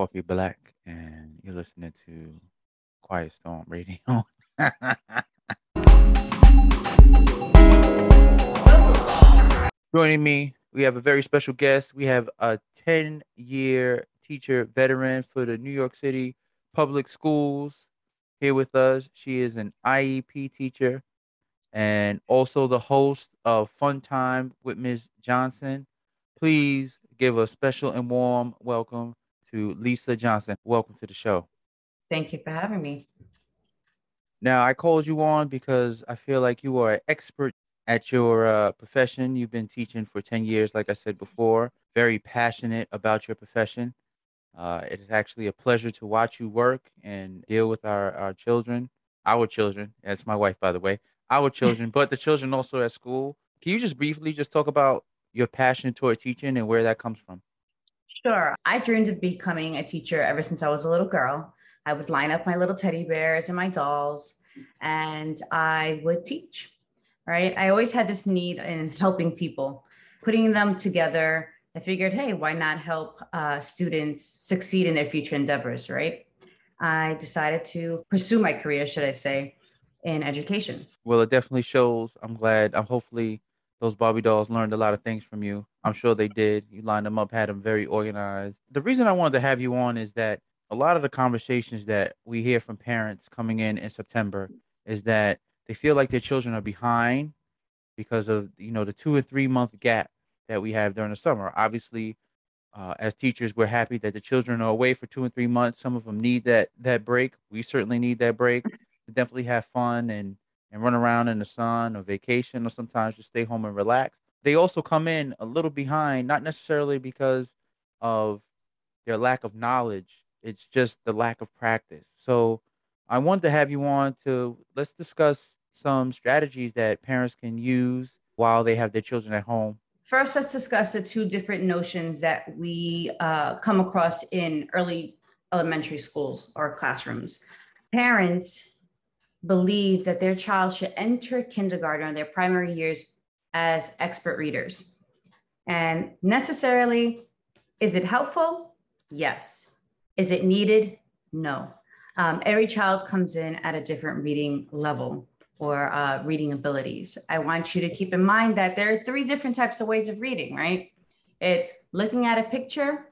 Coffee Black, and you're listening to Quiet Storm Radio. Joining me, we have a very special guest. We have a 10 year teacher veteran for the New York City public schools here with us. She is an IEP teacher and also the host of Fun Time with Ms. Johnson. Please give a special and warm welcome to Lisa Johnson. Welcome to the show. Thank you for having me. Now, I called you on because I feel like you are an expert at your uh, profession. You've been teaching for 10 years, like I said before, very passionate about your profession. Uh, it is actually a pleasure to watch you work and deal with our, our children, our children. That's my wife, by the way, our children, but the children also at school. Can you just briefly just talk about your passion toward teaching and where that comes from? Sure. I dreamed of becoming a teacher ever since I was a little girl. I would line up my little teddy bears and my dolls, and I would teach. Right. I always had this need in helping people, putting them together. I figured, hey, why not help uh, students succeed in their future endeavors? Right. I decided to pursue my career, should I say, in education. Well, it definitely shows. I'm glad. I'm hopefully those Barbie dolls learned a lot of things from you. I'm sure they did. You lined them up, had them very organized. The reason I wanted to have you on is that a lot of the conversations that we hear from parents coming in in September is that they feel like their children are behind because of you know the two or three month gap that we have during the summer. Obviously, uh, as teachers, we're happy that the children are away for two and three months. Some of them need that that break. We certainly need that break to definitely have fun and and run around in the sun or vacation or sometimes just stay home and relax. They also come in a little behind, not necessarily because of their lack of knowledge. It's just the lack of practice. So I wanted to have you on to let's discuss some strategies that parents can use while they have their children at home. First, let's discuss the two different notions that we uh, come across in early elementary schools or classrooms. Parents believe that their child should enter kindergarten or their primary years as expert readers. And necessarily, is it helpful? Yes. Is it needed? No. Um, every child comes in at a different reading level or uh, reading abilities. I want you to keep in mind that there are three different types of ways of reading, right? It's looking at a picture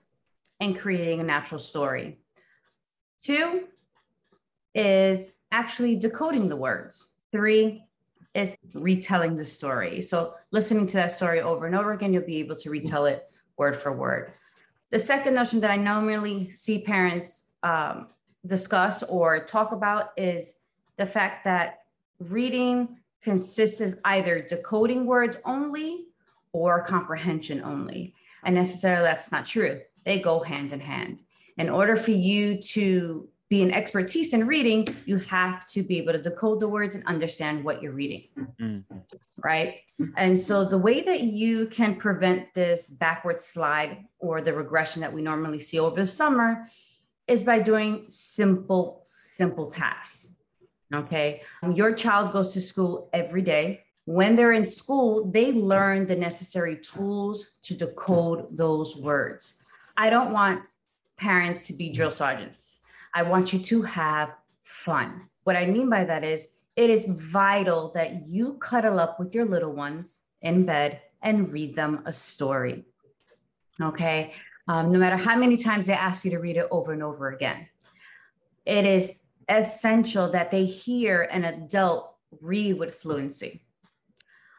and creating a natural story. Two is actually decoding the words. Three is retelling the story. So, listening to that story over and over again, you'll be able to retell it word for word. The second notion that I normally see parents um, discuss or talk about is the fact that reading consists of either decoding words only or comprehension only. And necessarily that's not true. They go hand in hand. In order for you to be an expertise in reading, you have to be able to decode the words and understand what you're reading. Mm-hmm. Right. And so the way that you can prevent this backward slide or the regression that we normally see over the summer is by doing simple, simple tasks. Okay. Your child goes to school every day. When they're in school, they learn the necessary tools to decode those words. I don't want parents to be drill sergeants. I want you to have fun. What I mean by that is, it is vital that you cuddle up with your little ones in bed and read them a story. Okay. Um, no matter how many times they ask you to read it over and over again, it is essential that they hear an adult read with fluency.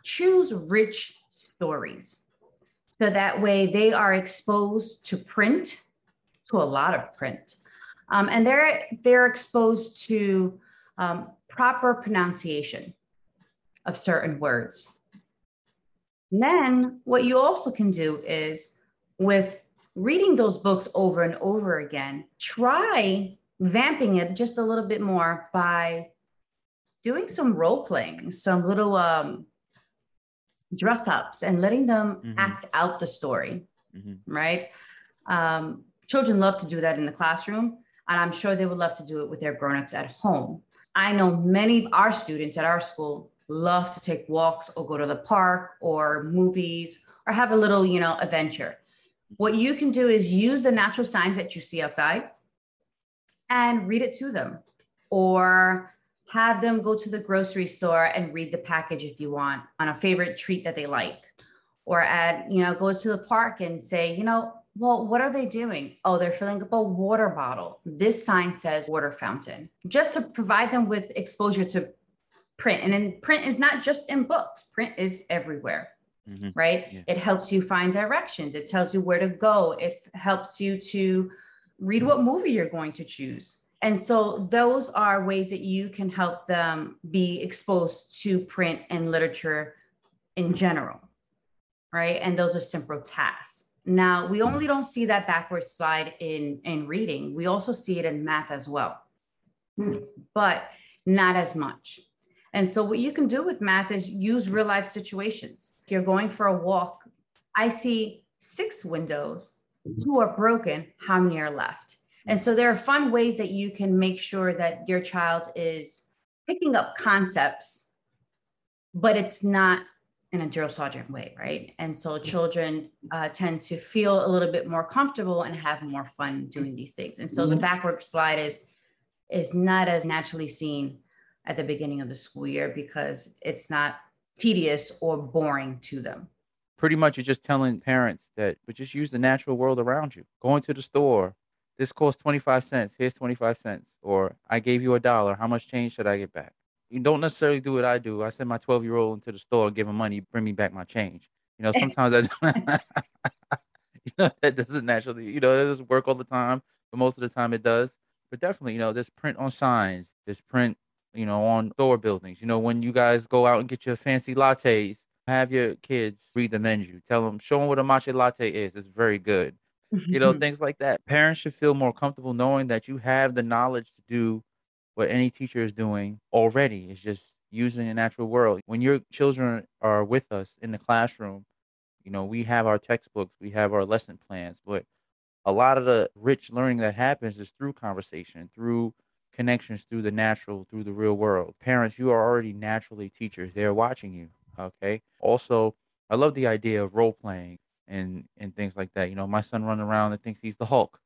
Choose rich stories so that way they are exposed to print, to a lot of print, um, and they're they're exposed to um, proper pronunciation of certain words. And then what you also can do is with reading those books over and over again, try vamping it just a little bit more by doing some role playing, some little um, dress ups, and letting them mm-hmm. act out the story. Mm-hmm. Right? Um, children love to do that in the classroom. And I'm sure they would love to do it with their grown-ups at home. I know many of our students at our school love to take walks or go to the park or movies or have a little, you know, adventure. What you can do is use the natural signs that you see outside and read it to them or have them go to the grocery store and read the package if you want on a favorite treat that they like or at you know go to the park and say you know well what are they doing? Oh they're filling up a water bottle. This sign says water fountain. Just to provide them with exposure to print. And then print is not just in books. Print is everywhere mm-hmm. right? Yeah. it helps you find directions. It tells you where to go. It helps you to read what movie you're going to choose. And so those are ways that you can help them be exposed to print and literature in general right? And those are simple tasks now we only don't see that backward slide in in reading. We also see it in math as well. Hmm. But not as much. And so what you can do with math is use real life situations. If you're going for a walk i see six windows two are broken how many are left? And so there are fun ways that you can make sure that your child is picking up concepts, but it's not in a drill sergeant way, right? And so children uh, tend to feel a little bit more comfortable and have more fun doing these things. And so the mm-hmm. backward slide is is not as naturally seen at the beginning of the school year because it's not tedious or boring to them. Pretty much, you're just telling parents that, but just use the natural world around you. Going to the store, this costs 25 cents. Here's 25 cents. Or I gave you a dollar. How much change should I get back? You don't necessarily do what I do. I send my 12 year old into the store, give him money, bring me back my change. You know, sometimes I, you know, that doesn't naturally, you know, it doesn't work all the time, but most of the time it does. But definitely, you know, there's print on signs, there's print, you know, on store buildings. You know, when you guys go out and get your fancy lattes, have your kids read the menu. Tell them, show them what a matcha latte is. It's very good you know, things like that. Parents should feel more comfortable knowing that you have the knowledge to do what any teacher is doing already. is just using the natural world. When your children are with us in the classroom, you know, we have our textbooks, we have our lesson plans, but a lot of the rich learning that happens is through conversation, through connections, through the natural, through the real world. Parents, you are already naturally teachers. They're watching you. Okay. Also, I love the idea of role playing and and things like that. You know, my son running around and thinks he's the Hulk.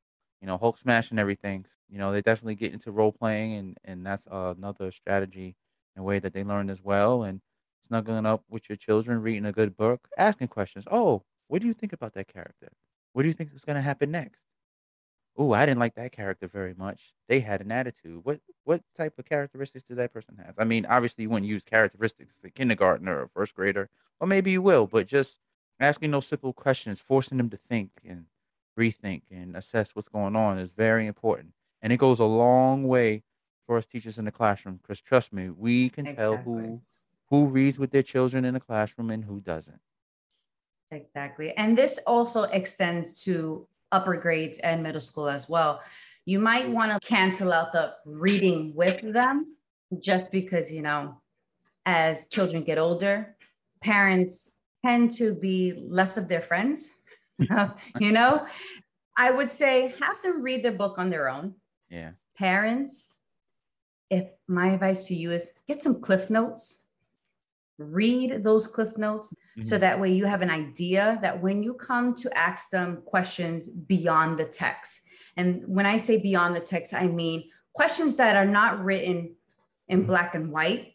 You know, Hulk smashing everything. You know, they definitely get into role playing, and and that's uh, another strategy and way that they learn as well. And snuggling up with your children, reading a good book, asking questions. Oh, what do you think about that character? What do you think is going to happen next? Oh, I didn't like that character very much. They had an attitude. What what type of characteristics did that person have? I mean, obviously you wouldn't use characteristics a kindergartner or first grader, or maybe you will, but just asking those simple questions, forcing them to think and rethink and assess what's going on is very important. And it goes a long way for us teachers in the classroom because trust me, we can exactly. tell who who reads with their children in the classroom and who doesn't. Exactly. And this also extends to upper grades and middle school as well. You might want to cancel out the reading with them just because, you know, as children get older, parents tend to be less of their friends. you know, I would say have them read the book on their own. Yeah. Parents, if my advice to you is get some cliff notes, read those cliff notes mm-hmm. so that way you have an idea that when you come to ask them questions beyond the text. And when I say beyond the text, I mean questions that are not written in black and white,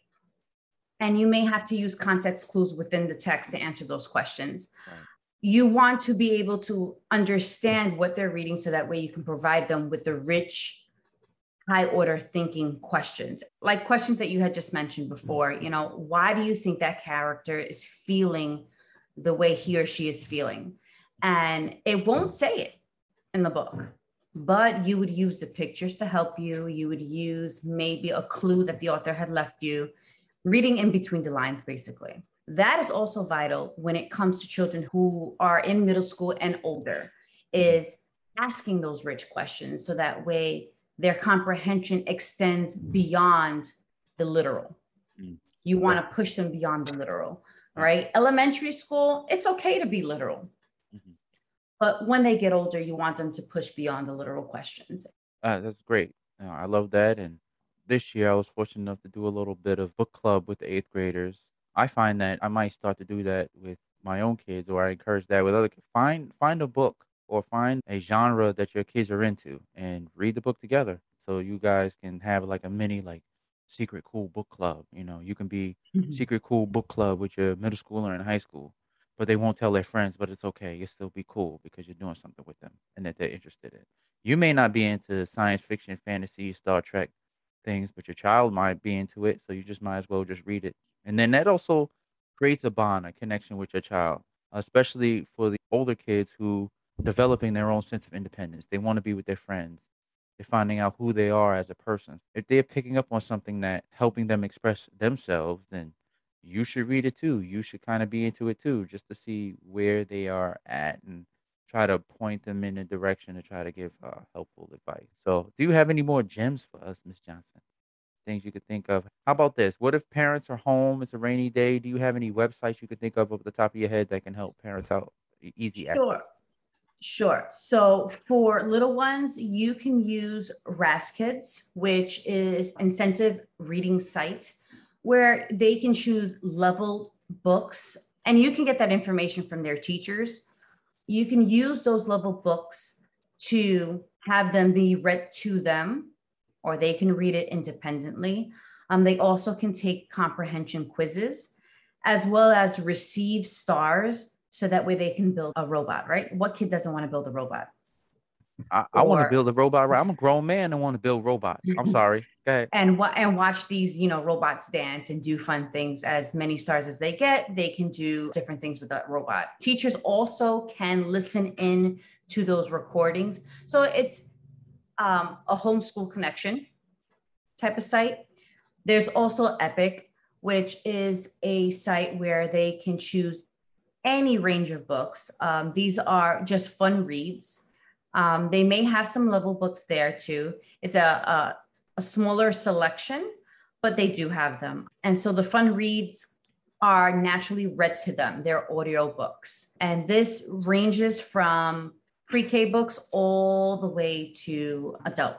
and you may have to use context clues within the text to answer those questions. Right. You want to be able to understand what they're reading so that way you can provide them with the rich, high order thinking questions, like questions that you had just mentioned before. You know, why do you think that character is feeling the way he or she is feeling? And it won't say it in the book but you would use the pictures to help you. You would use maybe a clue that the author had left you reading in between the lines, basically. That is also vital when it comes to children who are in middle school and older, is asking those rich questions so that way their comprehension extends beyond the literal. Mm. You want to push them beyond the literal, right? Elementary school, it's okay to be literal. Mm-hmm. But when they get older, you want them to push beyond the literal questions. Uh, that's great. Uh, I love that. And this year I was fortunate enough to do a little bit of book club with the eighth graders. I find that I might start to do that with my own kids, or I encourage that with other kids. Find find a book or find a genre that your kids are into and read the book together. So you guys can have like a mini like secret cool book club. You know, you can be Mhm. secret cool book club with your middle schooler in high school, but they won't tell their friends, but it's okay. You'll still be cool because you're doing something with them and that they're interested in. You may not be into science fiction, fantasy, Star Trek things, but your child might be into it. So you just might as well just read it. And then that also creates a bond, a connection with your child, especially for the older kids who developing their own sense of independence. They want to be with their friends. They're finding out who they are as a person. If they're picking up on something that helping them express themselves, then you should read it too. You should kind of be into it too, just to see where they are at and try to point them in a direction to try to give uh, helpful advice. So, do you have any more gems for us, Miss Johnson? Things you could think of. How about this? What if parents are home? It's a rainy day. Do you have any websites you could think of off the top of your head that can help parents out? Easy access. Sure. Sure. So for little ones, you can use Raz-Kids, which is incentive reading site where they can choose level books and you can get that information from their teachers. You can use those level books to have them be read to them or they can read it independently. Um, they also can take comprehension quizzes as well as receive stars so that way they can build a robot, right? What kid doesn't want to build a robot? I, I want to build a robot. right? I'm a grown man and want to build a robot. I'm sorry. Go ahead. And wa- and watch these, you know, robots dance and do fun things. As many stars as they get, they can do different things with that robot. Teachers also can listen in to those recordings. So it's um, a homeschool connection type of site. There's also Epic, which is a site where they can choose any range of books. Um, these are just fun reads. Um, they may have some level books there too. It's a, a, a smaller selection, but they do have them. And so the fun reads are naturally read to them. They're audio books. And this ranges from pre K books all the way to adult,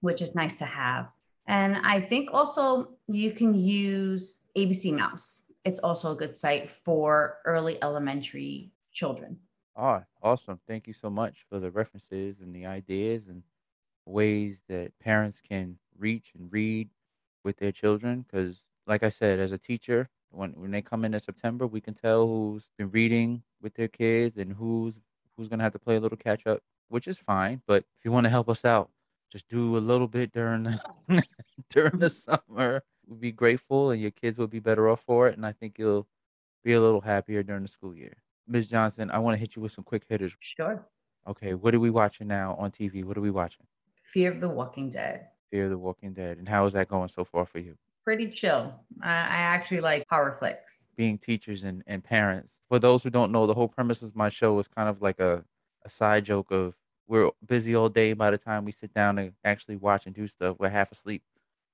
which is nice to have. And I think also you can use ABC Mouse. It's also a good site for early elementary children. Oh, awesome. Thank you so much for the references and the ideas and ways that parents can reach and read with their children. Because, like I said, as a teacher, when, when they come in in September, we can tell who's been reading with their kids and who's who's going to have to play a little catch up, which is fine. But if you want to help us out, just do a little bit during the, during the summer. We'd be grateful, and your kids will be better off for it. And I think you'll be a little happier during the school year. Ms. Johnson, I want to hit you with some quick hitters. Sure. Okay, what are we watching now on TV? What are we watching? Fear of the Walking Dead. Fear of the Walking Dead. And how is that going so far for you? Pretty chill. I, I actually like horror flicks. Being teachers and, and parents. For those who don't know, the whole premise of my show is kind of like a, a side joke of we're busy all day. By the time we sit down to actually watch and do stuff, we're half asleep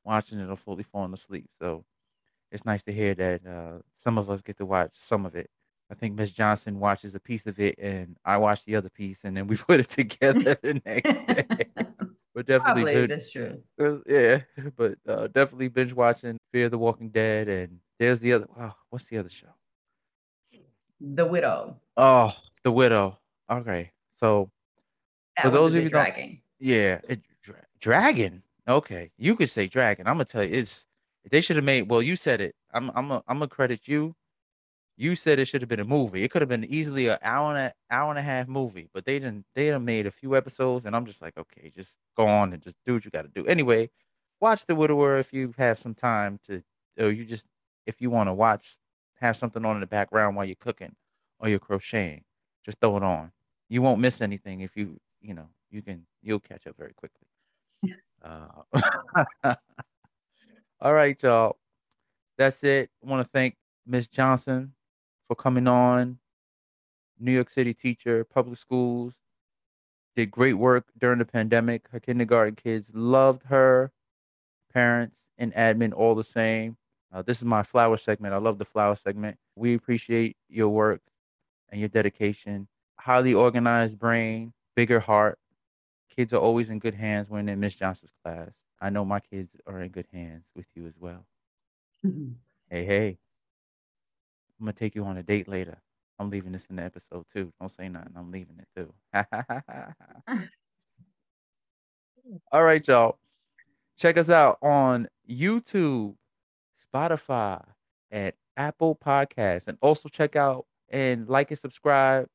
watching it or fully falling asleep. So it's nice to hear that uh, some of us get to watch some of it. I think Miss Johnson watches a piece of it and I watch the other piece and then we put it together the next day. But definitely Probably binge, that's true. yeah, but uh, definitely binge watching Fear the Walking Dead and there's the other wow, what's the other show? The Widow. Oh, The Widow. Okay. So That For those of you Yeah, it, dra- dragon. Okay, you could say dragon. I'm gonna tell you, it's they should have made. Well, you said it. I'm I'm a, I'm gonna credit you. You said it should have been a movie. It could have been easily an hour and a hour and a half movie, but they didn't. They done made a few episodes, and I'm just like, okay, just go on and just do what you got to do. Anyway, watch The Widower if you have some time to, or you just if you want to watch, have something on in the background while you're cooking or you're crocheting. Just throw it on. You won't miss anything if you you know you can you'll catch up very quickly. Uh, all right, y'all. That's it. I want to thank Miss Johnson for coming on. New York City teacher, public schools, did great work during the pandemic. Her kindergarten kids loved her. Parents and admin all the same. Uh, this is my flower segment. I love the flower segment. We appreciate your work and your dedication. Highly organized brain, bigger heart. Kids are always in good hands when in Miss Johnson's class. I know my kids are in good hands with you as well. Hey, hey. I'm gonna take you on a date later. I'm leaving this in the episode too. Don't say nothing. I'm leaving it too. All right, y'all. Check us out on YouTube, Spotify, and Apple Podcasts. And also check out and like and subscribe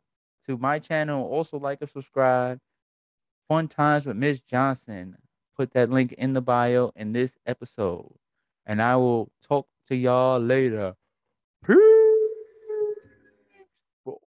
to my channel. Also like and subscribe. Fun Times with Miss Johnson. Put that link in the bio in this episode. And I will talk to y'all later. Peace but